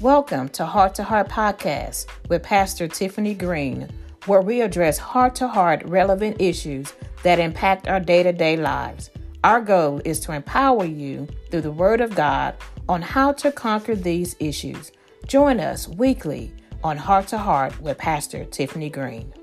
Welcome to Heart to Heart Podcast with Pastor Tiffany Green, where we address heart to heart relevant issues that impact our day to day lives. Our goal is to empower you through the Word of God on how to conquer these issues. Join us weekly on Heart to Heart with Pastor Tiffany Green.